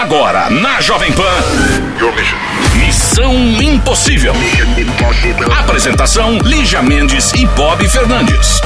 Agora, na Jovem Pan. Missão Impossível. Apresentação: Lígia Mendes e Bob Fernandes.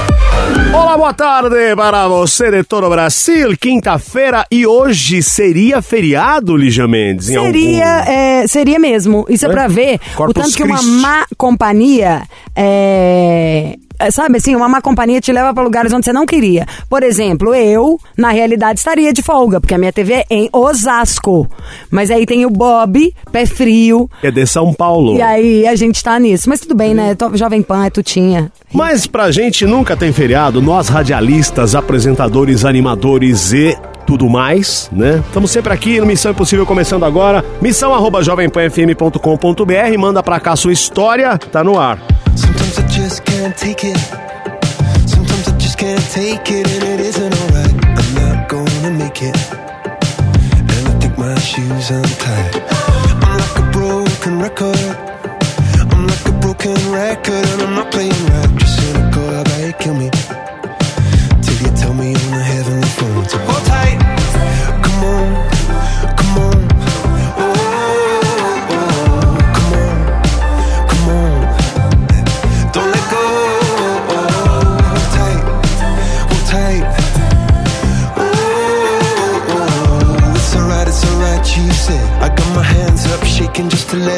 Olá, boa tarde para você de todo o Brasil. Quinta-feira e hoje seria feriado, Lígia Mendes? em Seria, algum- é, seria mesmo. Isso é, É? pra ver Corpus o tanto que uma má companhia é, é, Sabe assim, uma má companhia te leva pra lugares onde você não queria. Por exemplo, eu, na realidade, estaria de folga, porque a minha TV é em Osasco. Mas aí tem o Bob, pé frio. É de São Paulo. E aí a gente tá nisso. Mas tudo bem, né? Tô- Jovem Pan é tutinha. Mas pra gente nunca tem feriado, nós radialistas, apresentadores, animadores e tudo mais, né? Estamos sempre aqui no Missão Impossível começando agora. Missão arroba jovempanfm.com.br, manda pra cá sua história, tá no ar. Sometimes I just can't take it. Sometimes I just can't take it, and it isn't alright. I'm not gonna make it. And I think my shoes untied.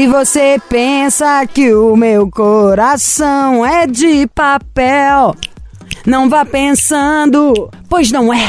Se você pensa que o meu coração é de papel, não vá pensando, pois não é.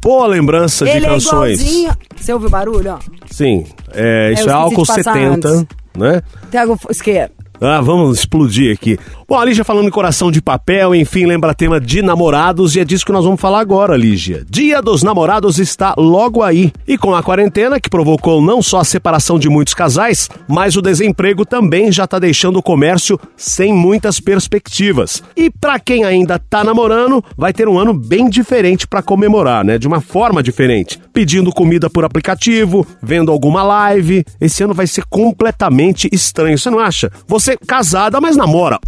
Boa lembrança de Ele é canções. igualzinho. Você ouve o barulho, ó? Sim, é, isso eu é álcool de passar 70, antes. né? Tiago Isqueiro. Ah, vamos explodir aqui. Bom, a Lígia falando em coração de papel, enfim, lembra tema de namorados e é disso que nós vamos falar agora, Lígia. Dia dos Namorados está logo aí. E com a quarentena, que provocou não só a separação de muitos casais, mas o desemprego também já tá deixando o comércio sem muitas perspectivas. E pra quem ainda tá namorando, vai ter um ano bem diferente pra comemorar, né? De uma forma diferente. Pedindo comida por aplicativo, vendo alguma live. Esse ano vai ser completamente estranho, você não acha? Você casada, mas namora,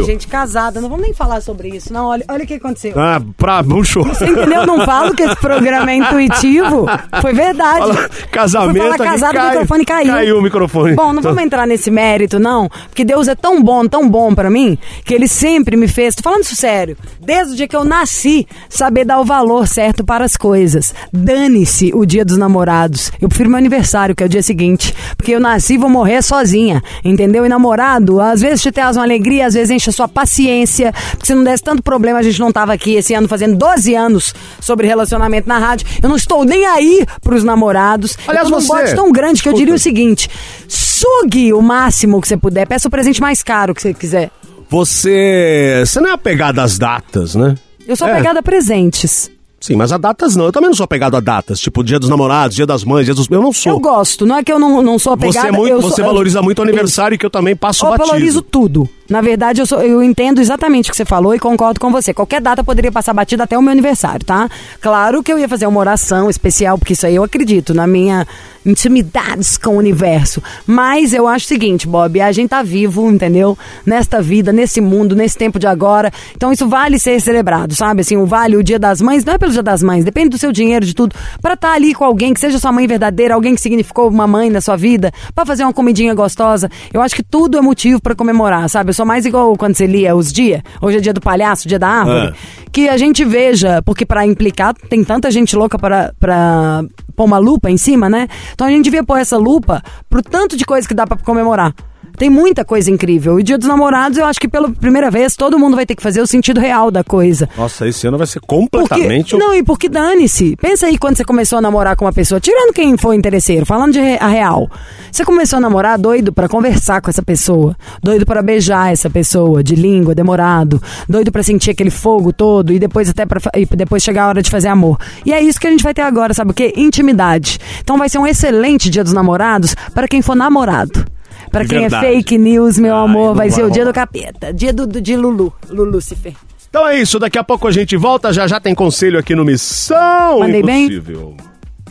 Ai, gente, casada, não vamos nem falar sobre isso. Não, olha, olha o que aconteceu. Ah, pra puxou. Você entendeu? Eu Não falo que esse programa é intuitivo. Foi verdade. Fala, casamento aqui, casado, cai- o microfone caiu. caiu o microfone. Bom, não vamos entrar nesse mérito, não. Porque Deus é tão bom, tão bom pra mim, que ele sempre me fez, tô falando isso sério, desde o dia que eu nasci, saber dar o valor certo para as coisas. Dane-se o dia dos namorados. Eu prefiro meu aniversário, que é o dia seguinte. Porque eu nasci e vou morrer sozinha. Entendeu? E namorado, às vezes te traz uma alegria, às vezes enche a sua paciência. Porque se não desse tanto problema, a gente não tava aqui esse ano fazendo 12 anos sobre relacionamento na rádio. Eu não estou nem aí pros namorados. Aliás, eu tô num você- bote tão grande que eu diria o Escuta. seguinte: sugue o máximo que você puder. Peça o presente mais caro que você quiser. Você. Você não é apegado às datas, né? Eu sou É. apegada a presentes. Sim, mas a datas não. Eu também não sou apegado a datas. Tipo, dia dos namorados, dia das mães, dia dos. Eu não sou. Eu gosto, não é que eu não, não sou apegada. Você, é muito, eu você sou- valoriza muito o aniversário que eu também passo Eu batido. valorizo tudo. Na verdade, eu, sou- eu entendo exatamente o que você falou e concordo com você. Qualquer data poderia passar batida até o meu aniversário, tá? Claro que eu ia fazer uma oração especial, porque isso aí eu acredito na minha intimidades com o universo. Mas eu acho o seguinte, Bob, a gente tá vivo, entendeu? Nesta vida, nesse mundo, nesse tempo de agora. Então isso vale ser celebrado, sabe? Assim, o vale o dia das mães, não é pelo dia das mães, depende do seu dinheiro, de tudo. Pra estar ali com alguém que seja sua mãe verdadeira, alguém que significou uma mãe na sua vida, pra fazer uma comidinha gostosa. Eu acho que tudo é motivo pra comemorar, sabe? Eu sou mais igual quando você lia os dias. Hoje é dia do palhaço, dia da árvore. É. Que a gente veja, porque pra implicar tem tanta gente louca pra pôr uma lupa em cima, né? Então a gente devia pôr essa lupa pro tanto de coisa que dá pra comemorar. Tem muita coisa incrível. E Dia dos Namorados, eu acho que pela primeira vez todo mundo vai ter que fazer o sentido real da coisa. Nossa, esse ano vai ser Porque, completamente. não, e porque dane-se. Pensa aí quando você começou a namorar com uma pessoa, tirando quem foi interesseiro, falando de re- a real. Você começou a namorar doido pra conversar com essa pessoa, doido pra beijar essa pessoa, de língua, demorado, doido pra sentir aquele fogo todo e depois até e depois chegar a hora de fazer amor. E é isso que a gente vai ter agora, sabe o quê? Intimidade. Então vai ser um excelente Dia dos Namorados para quem for namorado. Pra De quem verdade. é fake news, meu Ai, amor, não vai ser o dia do capeta. Dia do, do de Lulu, Lulucifer. Então é isso, daqui a pouco a gente volta. Já já tem conselho aqui no Missão Mandei bem? Impossível.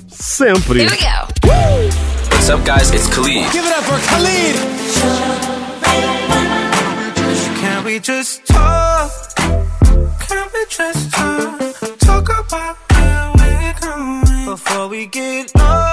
Sempre. Here we go. What's up, guys? It's Khalid. Give it up for Khalid. Can we just talk? Can we just talk? Talk about where we're going before we get lost.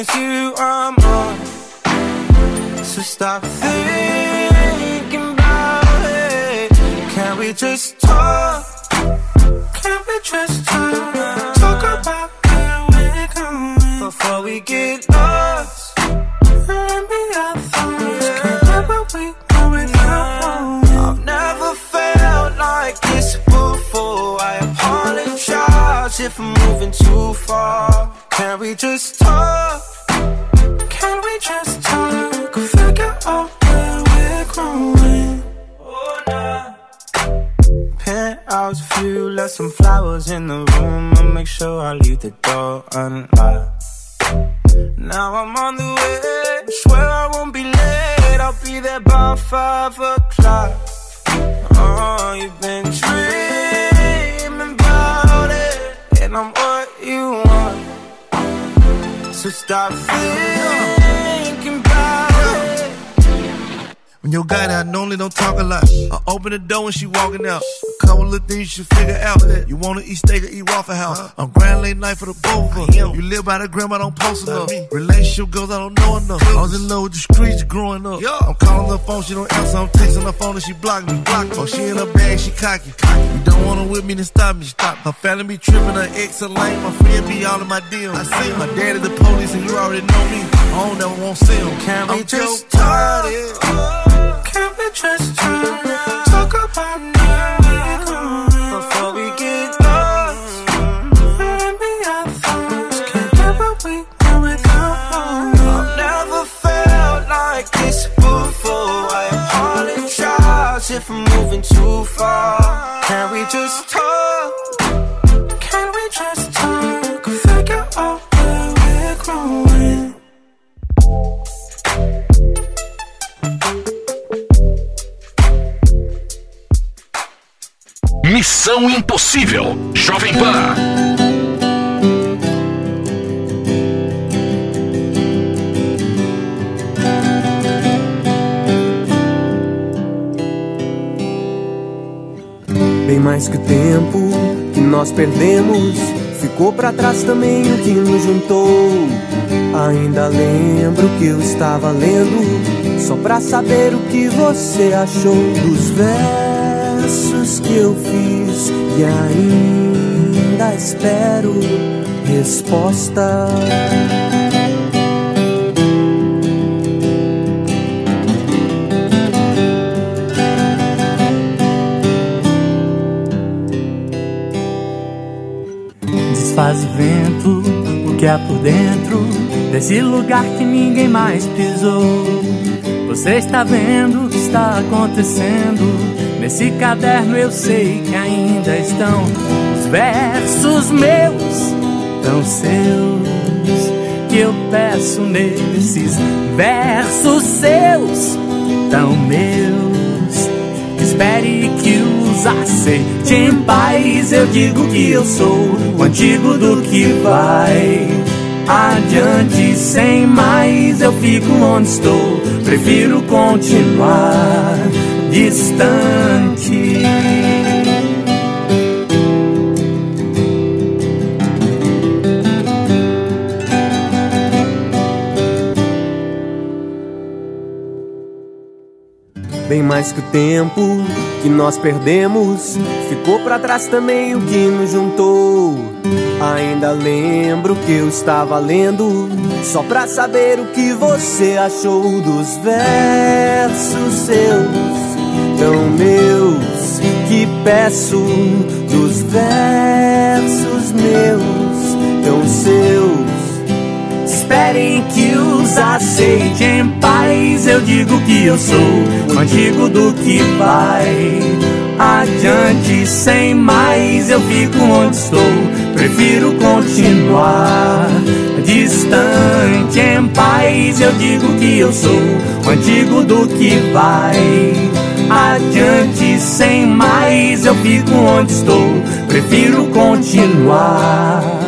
it's you I'm on. So stop thinking about it. Can we just talk? Can we just talk? Talk about where we're going before we get lost. Maybe our thoughts can't we. I've never felt like this before. I apologize if I'm moving too far. Can we just talk? Some flowers in the room. And make sure I leave the door unlocked. Now I'm on the way. Swear I won't be late. I'll be there by five o'clock. Oh, you've been dreaming about it, and I'm what you want. So stop thinking When your guy I normally don't talk a lot. I open the door when she walking out. A couple of things you should figure out. You wanna eat steak or eat Waffle House? I'm grand late night for the both of us. You live by the grandma, don't post enough. Relationship girls, I don't know enough. I was in love with the streets growing up. I'm calling her phone, she don't answer. I'm texting her phone and she block me. Block me. Oh, she in her bag, she cocky. You don't want her with me, then stop me. Stop. Her family be tripping, her ex a lame. My friend be all in my DMs. I see my daddy the police and you already know me. I don't never want to see him. I'm just Joe Missão Impossível. Jovem Pan. Bem mais que o tempo que nós perdemos, ficou pra trás também o que nos juntou. Ainda lembro que eu estava lendo, só pra saber o que você achou dos versos que eu fiz e ainda espero resposta. Desfaz o vento, o que há por dentro desse lugar que ninguém mais pisou. Você está vendo o que está acontecendo? Nesse caderno eu sei que ainda estão os versos meus, tão seus, que eu peço nesses versos seus, tão meus. Espere que os aceite em paz. Eu digo que eu sou o antigo do que vai adiante sem mais. Eu fico onde estou, prefiro continuar distante. Bem mais que o tempo que nós perdemos, ficou pra trás também o que nos juntou. Ainda lembro que eu estava lendo, só pra saber o que você achou dos versos seus, tão meus, que peço dos versos meus, tão seus. Esperem que os aceite em paz. Eu digo que eu sou antigo do que vai adiante sem mais. Eu fico onde estou, prefiro continuar distante em paz. Eu digo que eu sou antigo do que vai adiante sem mais. Eu fico onde estou, prefiro continuar.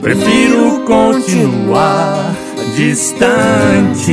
Prefiro continuar distante.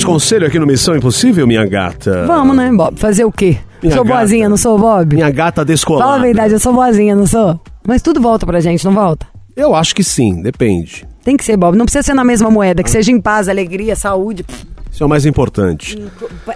Mais conselho aqui no Missão Impossível, minha gata? Vamos, né, Bob? Fazer o quê? Minha sou gata. boazinha, não sou, Bob? Minha gata descolada. Fala a verdade, eu sou boazinha, não sou? Mas tudo volta pra gente, não volta? Eu acho que sim, depende. Tem que ser, Bob. Não precisa ser na mesma moeda, que seja em paz, alegria, saúde. Isso é o mais importante.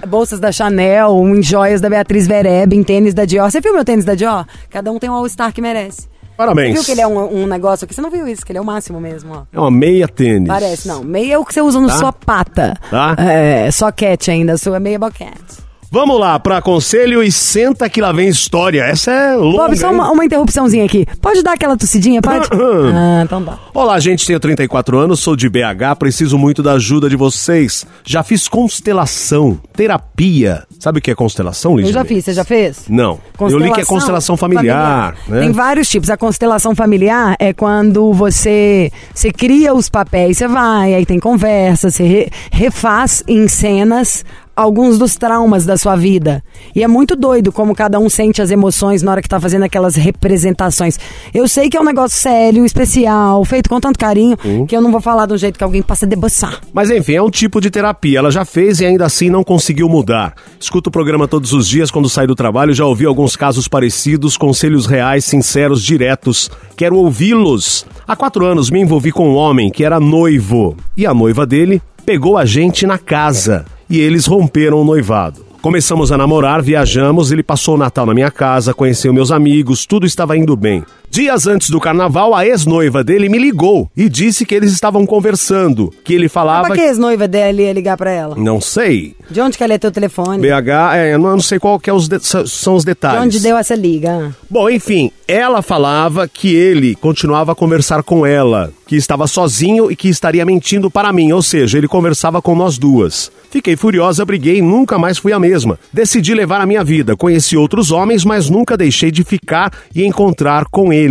Bolsas da Chanel, em joias da Beatriz Vereb, em tênis da Dior. Você viu meu tênis da Dior? Cada um tem um All-Star que merece. Você Parabéns. viu que ele é um, um negócio aqui? Você não viu isso, que ele é o máximo mesmo, ó. É uma meia tênis. Parece, não. Meia é o que você usa no Tá. sua pata. Tá. É, soquete ainda, sua meia boquete. Vamos lá, para conselho e senta que lá vem história. Essa é longa. Bob, só uma, uma interrupçãozinha aqui. Pode dar aquela tossidinha, pode? ah, então dá. Olá, gente, tenho 34 anos, sou de BH, preciso muito da ajuda de vocês. Já fiz constelação, terapia. Sabe o que é constelação, Lígia? Eu já fiz, você já fez? Não. Eu li que é constelação familiar. né? Tem vários tipos. A constelação familiar é quando você, você cria os papéis, você vai, aí tem conversa, você re- refaz em cenas alguns dos traumas da sua vida. E é muito doido como cada um sente as emoções na hora que tá fazendo aquelas representações. Eu sei que é um negócio sério, especial, feito com tanto carinho, Uhum. que eu não vou falar de um jeito que alguém possa deboçar. Mas enfim, é um tipo de terapia. Ela já fez e ainda assim não conseguiu mudar. Escuto o programa todos os dias quando sai do trabalho, já ouvi alguns casos parecidos, conselhos reais, sinceros, diretos. Quero ouvi-los. Há quatro anos me envolvi com um homem que era noivo. E a noiva dele pegou a gente na casa. E eles romperam o noivado. Começamos a namorar, viajamos, ele passou o Natal na minha casa, conheceu meus amigos, tudo estava indo bem. Dias antes do carnaval, a ex-noiva dele me ligou e disse que eles estavam conversando, que ele Mas falava pra que ex-noiva dele ia ligar pra ela? Não sei. De onde que ela é teu telefone? BH, é, eu não, eu não sei qual que é os de- são os De detalhes. onde deu essa liga? Bom, enfim, ela falava que ele continuava a conversar com ela, que estava sozinho e que estaria mentindo para mim, ou seja, ele conversava com nós duas. Fiquei furiosa, briguei e nunca mais fui a mesma. Decidi levar a minha vida, conheci outros homens, mas nunca deixei de ficar e encontrar com ele.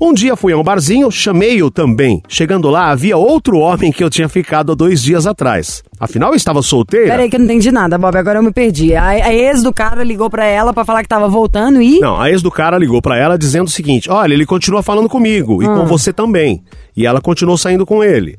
Um dia fui a um barzinho, chamei-o também. Chegando lá, havia outro homem que eu tinha ficado há dois dias atrás. Afinal, eu estava solteira. Peraí que eu não entendi nada, Bob, agora eu me perdi. A, a ex do cara ligou pra ela pra falar que tava voltando e... Não, a ex do cara ligou pra ela dizendo o seguinte: olha, ele continua falando comigo e com você também. E ela continuou saindo com ele.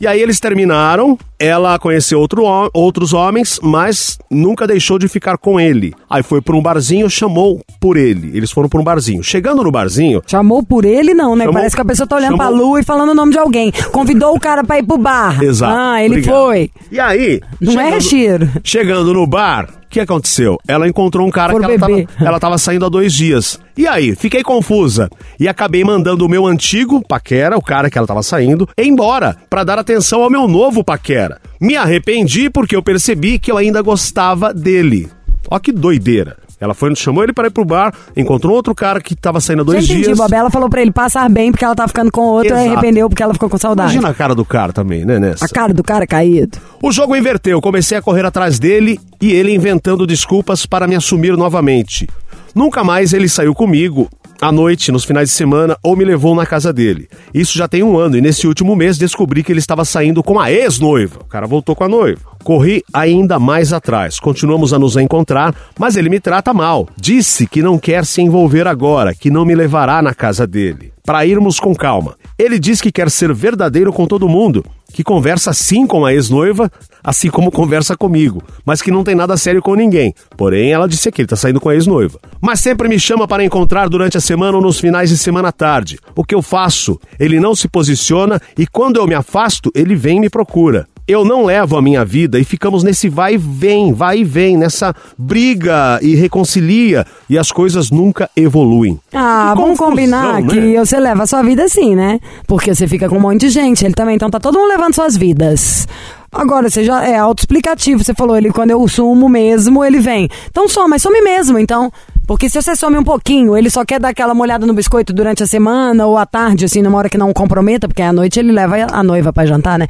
E aí eles terminaram, ela conheceu outro, outros homens, mas nunca deixou de ficar com ele. Aí foi pra um barzinho, chamou por ele. Eles foram pra um barzinho. Chegando no barzinho, Chamou por ele, não, né? Chamou- Parece que a pessoa tá olhando chamou- pra lua e falando o nome de alguém. Convidou o cara pra ir pro bar. Exato. Ah, ele Obrigado. foi. E aí? Não é cheiro. Chegando no bar, o que aconteceu? Ela encontrou um cara Por que ela tava, beber. ela tava saindo há dois dias. E aí? Fiquei confusa. E acabei mandando o meu antigo paquera, o cara que ela tava saindo, embora pra dar atenção ao meu novo paquera. Me arrependi porque eu percebi que eu ainda gostava dele. Ó que doideira. Ela foi, chamou ele para ir pro bar, encontrou outro cara que tava saindo há dois entendi, dias. Bob. Ela falou pra ele passar bem porque ela tava ficando com outro e Exato. arrependeu porque ela ficou com saudade. Imagina a cara do cara também, né, Nessa? A cara do cara caído. O jogo inverteu, comecei a correr atrás dele e ele inventando desculpas para me assumir novamente. Nunca mais ele saiu comigo à noite, nos finais de semana, ou me levou na casa dele. Isso já tem um ano e nesse último mês descobri que ele estava saindo com a ex-noiva. O cara voltou com a noiva. Corri ainda mais atrás. Continuamos a nos encontrar, mas ele me trata mal. Disse que não quer se envolver agora, que não me levará na casa dele. Para irmos com calma. Ele diz que quer ser verdadeiro com todo mundo, que conversa assim com a ex-noiva, assim como conversa comigo, mas que não tem nada sério com ninguém. Porém, ela disse que ele tá saindo com a ex-noiva. Mas sempre me chama para encontrar durante a semana ou nos finais de semana à tarde. O que eu faço? Ele não se posiciona e quando eu me afasto, ele vem e me procura. Eu não levo a minha vida e ficamos nesse vai e vem, vai e vem, nessa briga e reconcilia e as coisas nunca evoluem. Ah, Que vamos confusão, combinar né? que você leva a sua vida assim, né? Porque você fica com um monte de gente, ele também, então tá todo mundo levando suas vidas. Agora, você já é autoexplicativo, você falou, ele quando eu sumo mesmo, ele vem. Então some, mas some mesmo, então. Porque se você some um pouquinho, ele só quer dar aquela molhada no biscoito durante a semana ou à tarde, assim, numa hora que não comprometa, porque à noite ele leva a noiva pra jantar, né?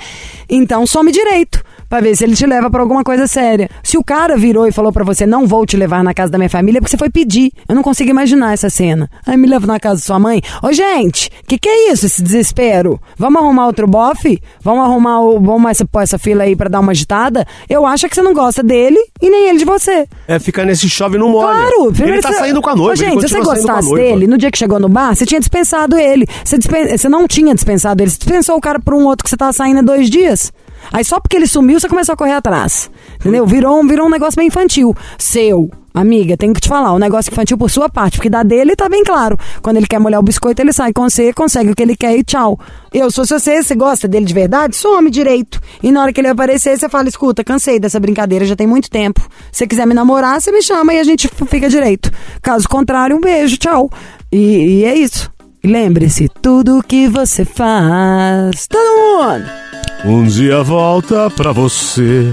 Então some direito. Pra ver se ele te leva pra alguma coisa séria. Se o cara virou e falou pra você, não vou te levar na casa da minha família, é porque você foi pedir. Eu não consigo imaginar essa cena. Aí me leva na casa da sua mãe. Ô, gente, que que é isso, esse desespero? Vamos arrumar outro bofe? Vamos arrumar o, vamos essa, pôr essa fila aí pra dar uma agitada? Eu acho que você não gosta dele e nem ele de você. É ficar nesse chove não molha. Claro, ele tá você- saindo com a noiva. Ô, gente, se você gostasse dele, no dia que chegou no bar, você tinha dispensado ele. Você, dispen- você não tinha dispensado ele. Você dispensou o cara por um outro que você tava saindo há dois dias. Aí só porque ele sumiu, você começou a correr atrás. Entendeu? Virou, um- virou um negócio bem infantil. Seu. Amiga, tenho que te falar, um negócio infantil por sua parte, porque da dele tá bem claro. Quando ele quer molhar o biscoito, ele sai com você, consegue o que ele quer e tchau. Eu, fosse você, você gosta dele de verdade, some direito. E na hora que ele aparecer, você fala, escuta, cansei dessa brincadeira, já tem muito tempo. Se quiser me namorar, você me chama e a gente fica direito. Caso contrário, um beijo, tchau. E, e é isso. Lembre-se, tudo que você faz. Todo mundo! Um dia volta pra você.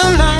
Cause I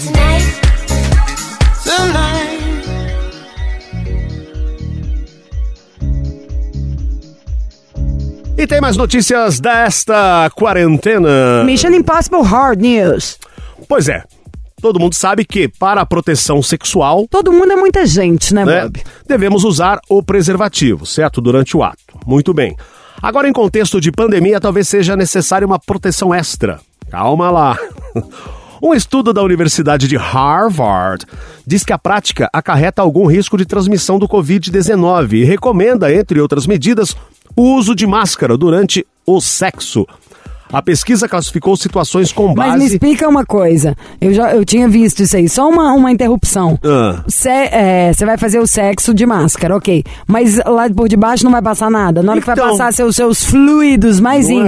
Tem mais notícias desta quarentena. Mission Impossible Hard News. Pois é. Todo mundo sabe que, para a proteção sexual, Todo mundo é muita gente, né, né, Bob? devemos usar o preservativo, certo? Durante o ato. Muito bem. Agora, em contexto de pandemia, talvez seja necessária uma proteção extra. Calma lá. Um estudo da Universidade de Harvard diz que a prática acarreta algum risco de transmissão do Covid-19 e recomenda, entre outras medidas, o uso de máscara durante o sexo. A pesquisa classificou situações com Mas me base. explica uma coisa. Eu já eu tinha visto isso aí. Só uma, uma interrupção. Ah. Você vai fazer o sexo de máscara, ok. Mas lá por debaixo não vai passar nada. Na hora que vai Então. passar seus, seus fluidos mais Não é?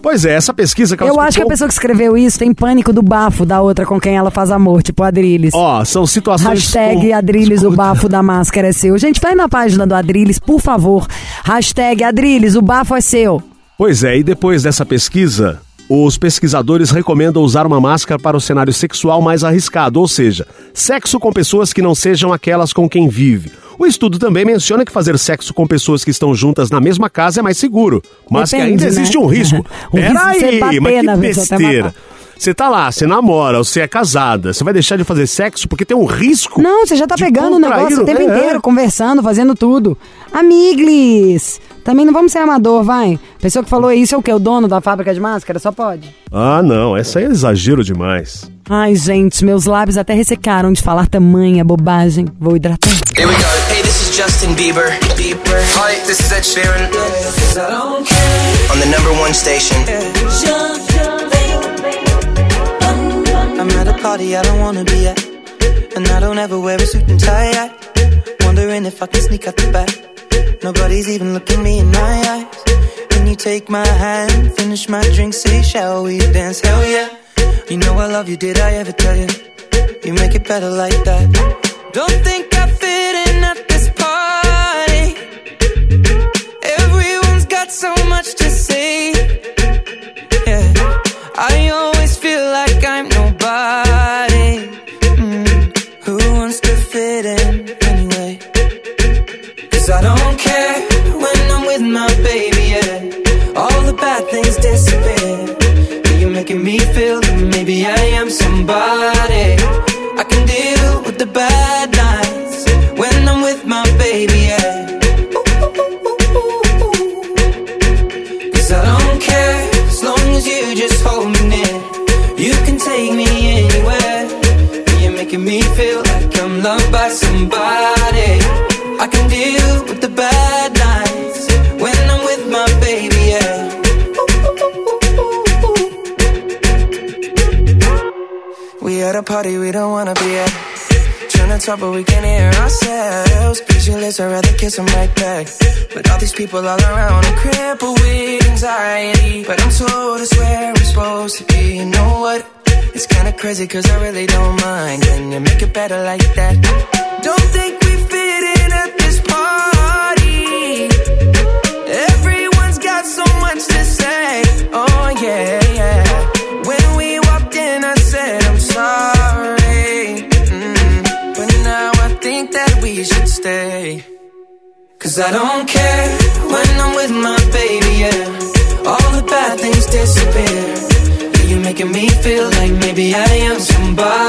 Pois é, essa pesquisa Eu classificou. acho que a pessoa que escreveu isso tem pânico do bafo da outra com quem ela faz amor, tipo Adriles. Ó, são situações. Hashtag Adriles, o Escuta. bafo da máscara é seu. Gente, vai na página do Adriles, por favor. Hashtag Adriles, o bafo é seu. Pois é, e depois dessa pesquisa, os pesquisadores recomendam usar uma máscara para o cenário sexual mais arriscado, ou seja, sexo com pessoas que não sejam aquelas com quem vive. O estudo também menciona que fazer sexo com pessoas que estão juntas na mesma casa é mais seguro, mas que Depende, ainda né? existe um risco. Você Peraí, mas que besteira. Você tá lá, você namora, você é casada, você vai deixar de fazer sexo porque tem um risco. Não, você já tá pegando o negócio o tempo é. inteiro, conversando, fazendo tudo. Amiglis! Também não vamos ser amador, vai. A pessoa que falou isso é o quê? O dono da fábrica de máscara? Só pode. Ah, não, essa aí é exagero demais. Ai, gente, meus lábios até ressecaram de falar tamanha bobagem. Vou hidratar. Here we go. Hey, this is Justin Bieber. Bieber. Hi, this is Ed Sheeran. On the number one station. I'm at a party I don't wanna be at. And I don't ever wear a suit and tie. I wondering if I can sneak out the back. Nobody's even looking me in my eyes. Can you take my hand, finish my drink, say, shall we dance? Hell yeah. You know I love you, did I ever tell you? You make it better like that. Don't think I fit in at this party. Everyone's got so much to say. Yeah, I always feel like I'm me feel like maybe I am somebody.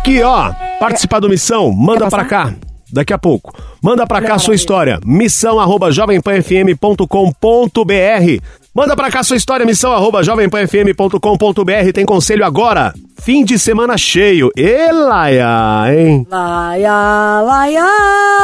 Aqui, ó, participar do Missão, manda passar? cá. Daqui a pouco. Manda pra cá Olha, sua história. Missão arroba jovempanfm.com.br. Manda pra cá sua história, missão arroba jovempanfm.com.br. Tem conselho agora. Fim de semana cheio. Elaia, hein? Laia, laia,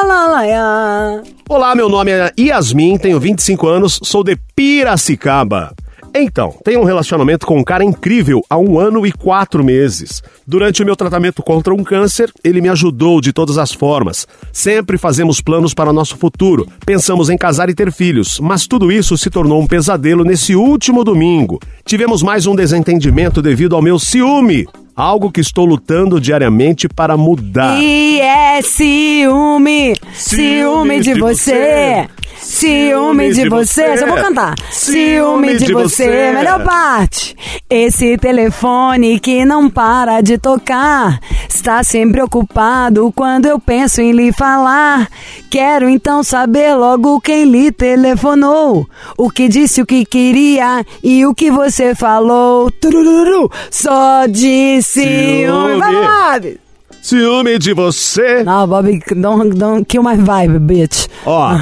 la, laia. Olá, meu nome é Yasmin, tenho 25 anos, sou de Piracicaba. Então, tenho um relacionamento com um cara incrível há um ano e quatro meses. Durante o meu tratamento contra um câncer, ele me ajudou de todas as formas. Sempre fazemos planos para nosso futuro. Pensamos em casar e ter filhos, mas tudo isso se tornou um pesadelo nesse último domingo. Tivemos mais um desentendimento devido ao meu ciúme. Algo que estou lutando diariamente para mudar. E é ciúme, ciúme de você. Ciúme de você, só vou cantar. Ciúme de você, melhor parte. Esse telefone que não para de tocar está sempre ocupado quando eu penso em lhe falar. Quero então saber logo quem lhe telefonou, o que disse o que queria e o que você falou. Turururu, só de ciúme. Ciúme. Vai! Ciúme de você. Não, Bob, don't, don't kill my vibe, bitch. Ó.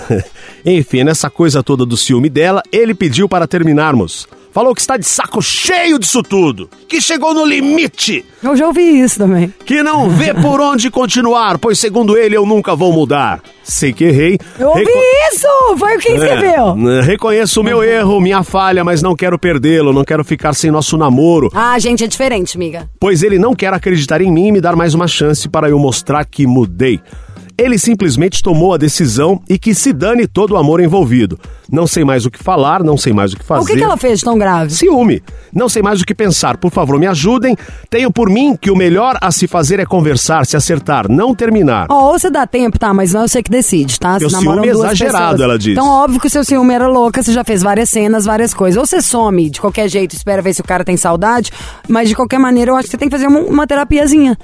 Enfim, nessa coisa toda do ciúme dela, ele pediu para terminarmos. Falou que está de saco cheio disso tudo, que chegou no limite, Eu já ouvi isso também. que não vê por onde continuar, pois segundo ele eu nunca vou mudar. Sei que errei. Eu ouvi Reco- isso! Foi o que escreveu. É, reconheço o meu erro, minha falha, mas não quero perdê-lo, não quero ficar sem nosso namoro, Ah, gente, é diferente, amiga. pois ele não quer acreditar em mim e me dar mais uma chance para eu mostrar que mudei. Ele simplesmente tomou a decisão e que se dane todo o amor envolvido. Não sei mais o que falar, não sei mais o que fazer. O que, que ela fez tão grave? Ciúme. Não sei mais o que pensar. Por favor, me ajudem. Tenho por mim que o melhor a se fazer é conversar, se acertar, não terminar. Ó, ou você dá tempo, tá? Mas não é você que decide, tá? Teu Se namoram ciúme é exagerado, pessoas. ela diz. Então, óbvio que o seu ciúme era louca, você já fez várias cenas, várias coisas. Ou você some de qualquer jeito, espera ver se o cara tem saudade, mas de qualquer maneira eu acho que você tem que fazer uma, uma terapiazinha.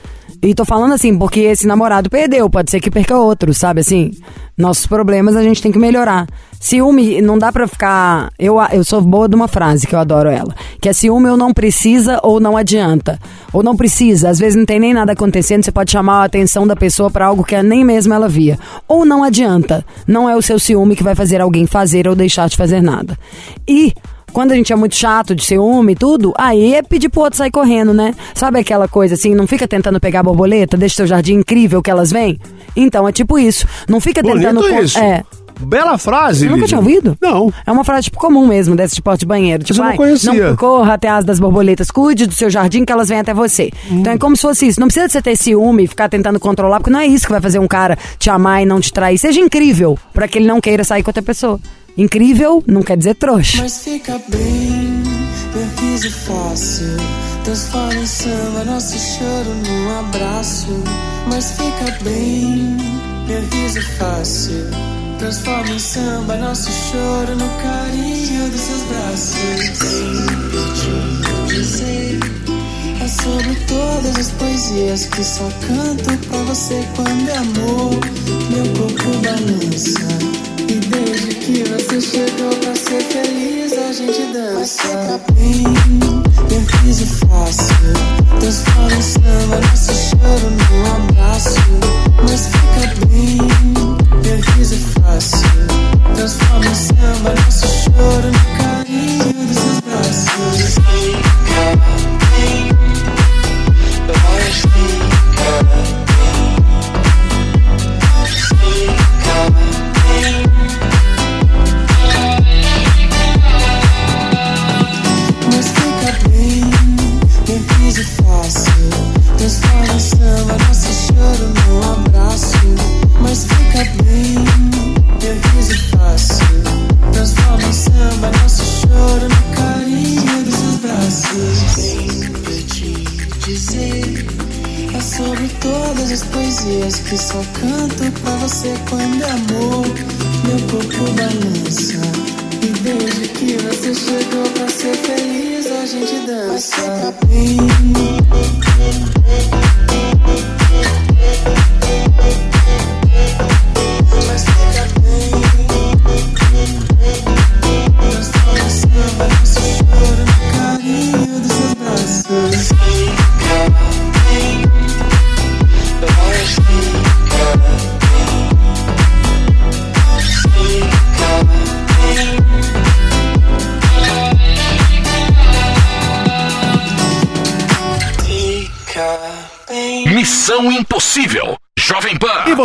E tô falando assim, porque esse namorado perdeu, pode ser que perca outro, sabe assim? Nossos problemas a gente tem que melhorar. Ciúme, não dá pra ficar. Eu, eu sou boa de uma frase que eu adoro ela. Que é ciúme ou não precisa ou não adianta. Ou não precisa, às vezes não tem nem nada acontecendo, você pode chamar a atenção da pessoa pra algo que nem mesmo ela via. Ou não adianta. Não é o seu ciúme que vai fazer alguém fazer ou deixar de fazer nada. E quando a gente é muito chato de ciúme e tudo, aí é pedir pro outro sair correndo, né? Sabe aquela coisa assim, não fica tentando pegar borboleta, deixa seu jardim incrível que elas vêm? Então, é tipo isso. Não fica tentando... Bonito con- isso. É. Bela frase, Você nunca Lídia. tinha ouvido? Não. É uma frase tipo comum mesmo, desse de porta de banheiro. Tipo, eu não conhecia. não corra até as das borboletas, cuide do seu jardim que elas vêm até você. Hum. Então é como se fosse isso. Não precisa você ter ciúme e ficar tentando controlar, porque não é isso que vai fazer um cara te amar e não te trair. Seja incrível, pra que ele não queira sair com outra pessoa. Incrível não quer dizer trouxa. Mas fica bem, riso fácil. Transforma em samba nosso choro num abraço. Mas fica bem, meu riso fácil. Transforma em samba nosso choro no carinho dos seus braços. Sem te dizer, é sobre todas as poesias que só canto pra você quando é amor. Meu corpo balança. Que você chegou pra ser feliz, a gente dança. Mas fica bem, meu riso fácil. Transforma em samba nosso choro num abraço. Mas fica bem, meu riso fácil. Transforma em samba nosso choro no carinho dos seus braços.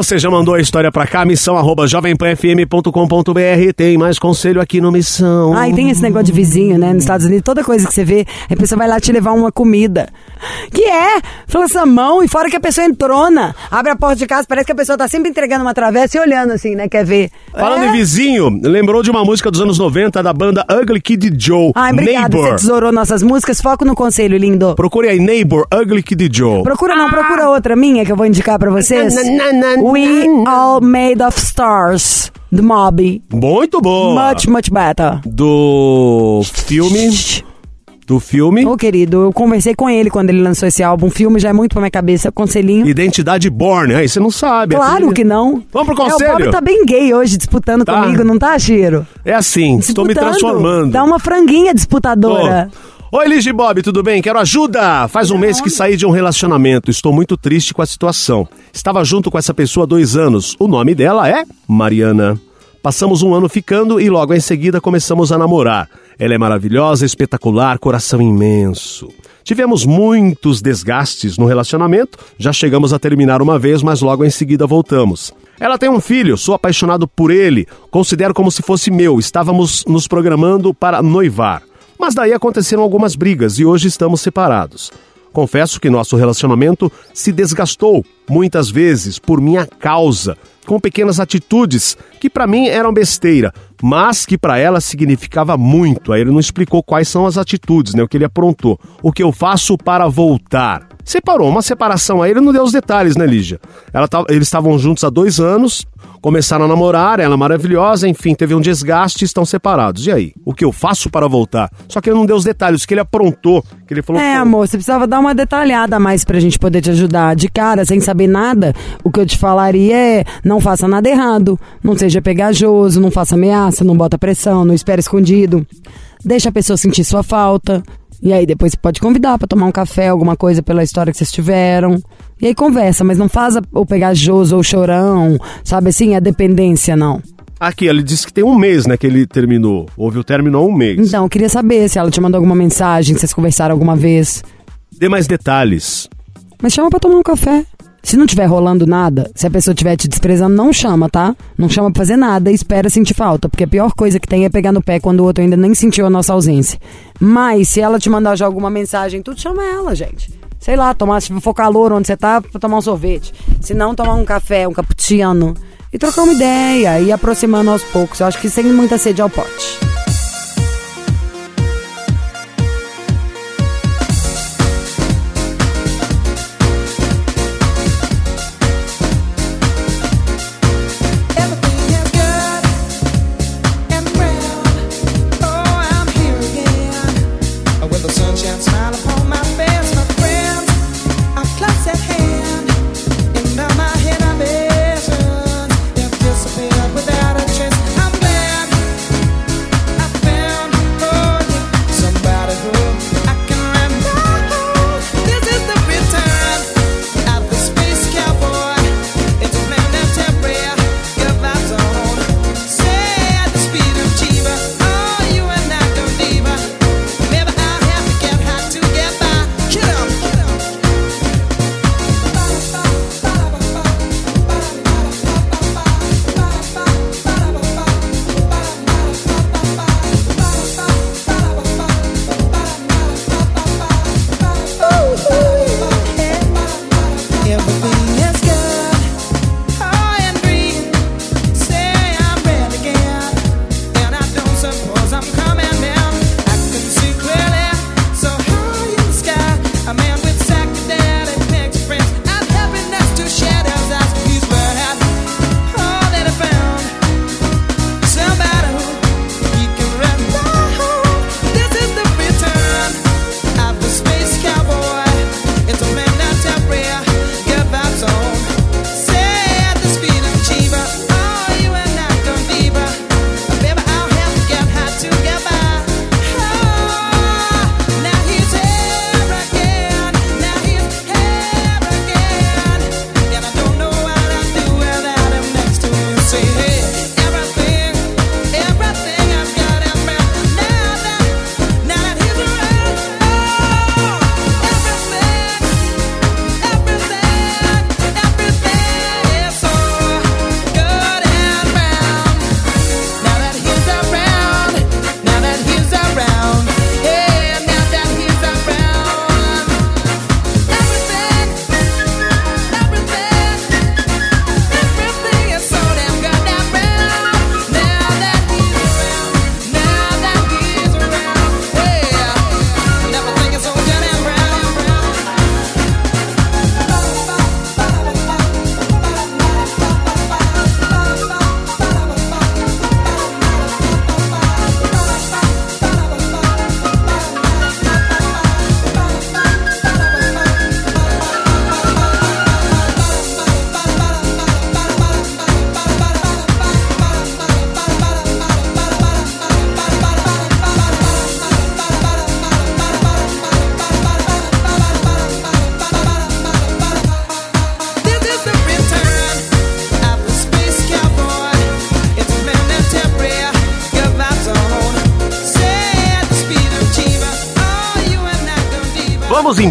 Você já mandou a história pra cá, missão arroba jovempanfm.com.br. Tem mais conselho aqui no Missão. Ah, e tem esse negócio de vizinho, né? Nos Estados Unidos, toda coisa que você vê, a pessoa vai lá te levar uma comida. Que é? Fala essa mão e fora que a pessoa entrona. Abre a porta de casa, parece que a pessoa tá sempre entregando uma travessa e olhando assim, né? Quer ver. Falando é? em vizinho, lembrou de uma música dos anos 90 da banda Ugly Kid Joe. Ai, obrigada, você Neighbor. tesourou nossas músicas. Foco no conselho, lindo. Procure aí Neighbor Ugly Kid Joe. Procura não, procura outra minha que eu vou indicar pra vocês. We All Made of Stars, do Mob. Muito boa. Much, much better. Do filme. Do filme. Ô, querido, eu conversei com ele quando ele lançou esse álbum. O filme já é muito pra minha cabeça. Conselhinho. Identidade Born. Aí você não sabe. Claro que não. Vamos pro É, o conselho? Bob tá bem gay hoje, disputando Tá. comigo, não tá, Chiro? É assim, estou me Disputando. transformando. Dá uma franguinha disputadora. Oi, Ligi Bob, tudo bem? Quero ajuda! Faz um mês que saí de um relacionamento. Estou muito triste com a situação. Estava junto com essa pessoa há dois anos. O nome dela é Mariana. Passamos um ano ficando e logo em seguida começamos a namorar. Ela é maravilhosa, espetacular, coração imenso. Tivemos muitos desgastes no relacionamento, já chegamos a terminar uma vez, mas logo em seguida voltamos. Ela tem um filho, sou apaixonado por ele, considero como se fosse meu. Estávamos nos programando para noivar. Mas daí aconteceram algumas brigas e hoje estamos separados. Confesso que nosso relacionamento se desgastou muitas vezes por minha causa, com pequenas atitudes que para mim eram besteira, mas que para ela significava muito. Aí ele não explicou quais são as atitudes, né, o que ele aprontou. O que eu faço para voltar? Separou, uma separação aí, ele não deu os detalhes, né, Lígia? Ela tava- eles estavam juntos há dois anos, começaram a namorar, ela é maravilhosa, enfim, teve um desgaste e estão separados. E aí? O que eu faço para voltar? Só que ele não deu os detalhes, o que ele aprontou, que ele falou... É, "Pô, amor, você precisava dar uma detalhada a mais pra gente poder te ajudar. De cara, sem saber nada, o que eu te falaria é: não faça nada errado, não seja pegajoso, não faça ameaça, não bota pressão, não espere escondido. Deixa a pessoa sentir sua falta. E aí depois você pode convidar pra tomar um café, alguma coisa pela história que vocês tiveram. E aí conversa, mas não faz o pegajoso ou chorão, sabe assim, a dependência, não. Aqui, ele disse que tem um mês, né, que ele terminou. Houve o término há um mês. Então, eu queria saber se ela te mandou alguma mensagem, se vocês conversaram alguma vez. Dê mais detalhes. Mas chama pra tomar um café. Se não tiver rolando nada, se a pessoa estiver te desprezando, não chama, tá? Não chama pra fazer nada e espera sentir falta. Porque a pior coisa que tem é pegar no pé quando o outro ainda nem sentiu a nossa ausência. Mas se ela te mandar já alguma mensagem, tu chama ela, gente. Sei lá, tomar, se for calor onde você tá, tomar um sorvete. Se não, tomar um café, um cappuccino. E trocar uma ideia, e aproximando aos poucos. Eu acho que sem muita sede ao pote.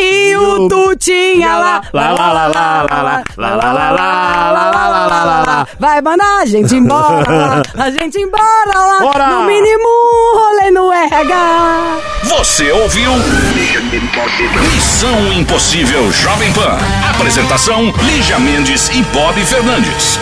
E o Tutinha lá. Lá, lá, lá, lá, lá, lá, lá, lá, lá, lá, lá, lá, lá, lá, lá. Vai mandar a gente embora. A gente embora lá. Bora. No mínimo um rolê no RH. Você ouviu? Missão Impossível Jovem Pan. Apresentação: Lígia Mendes e Bob Fernandes.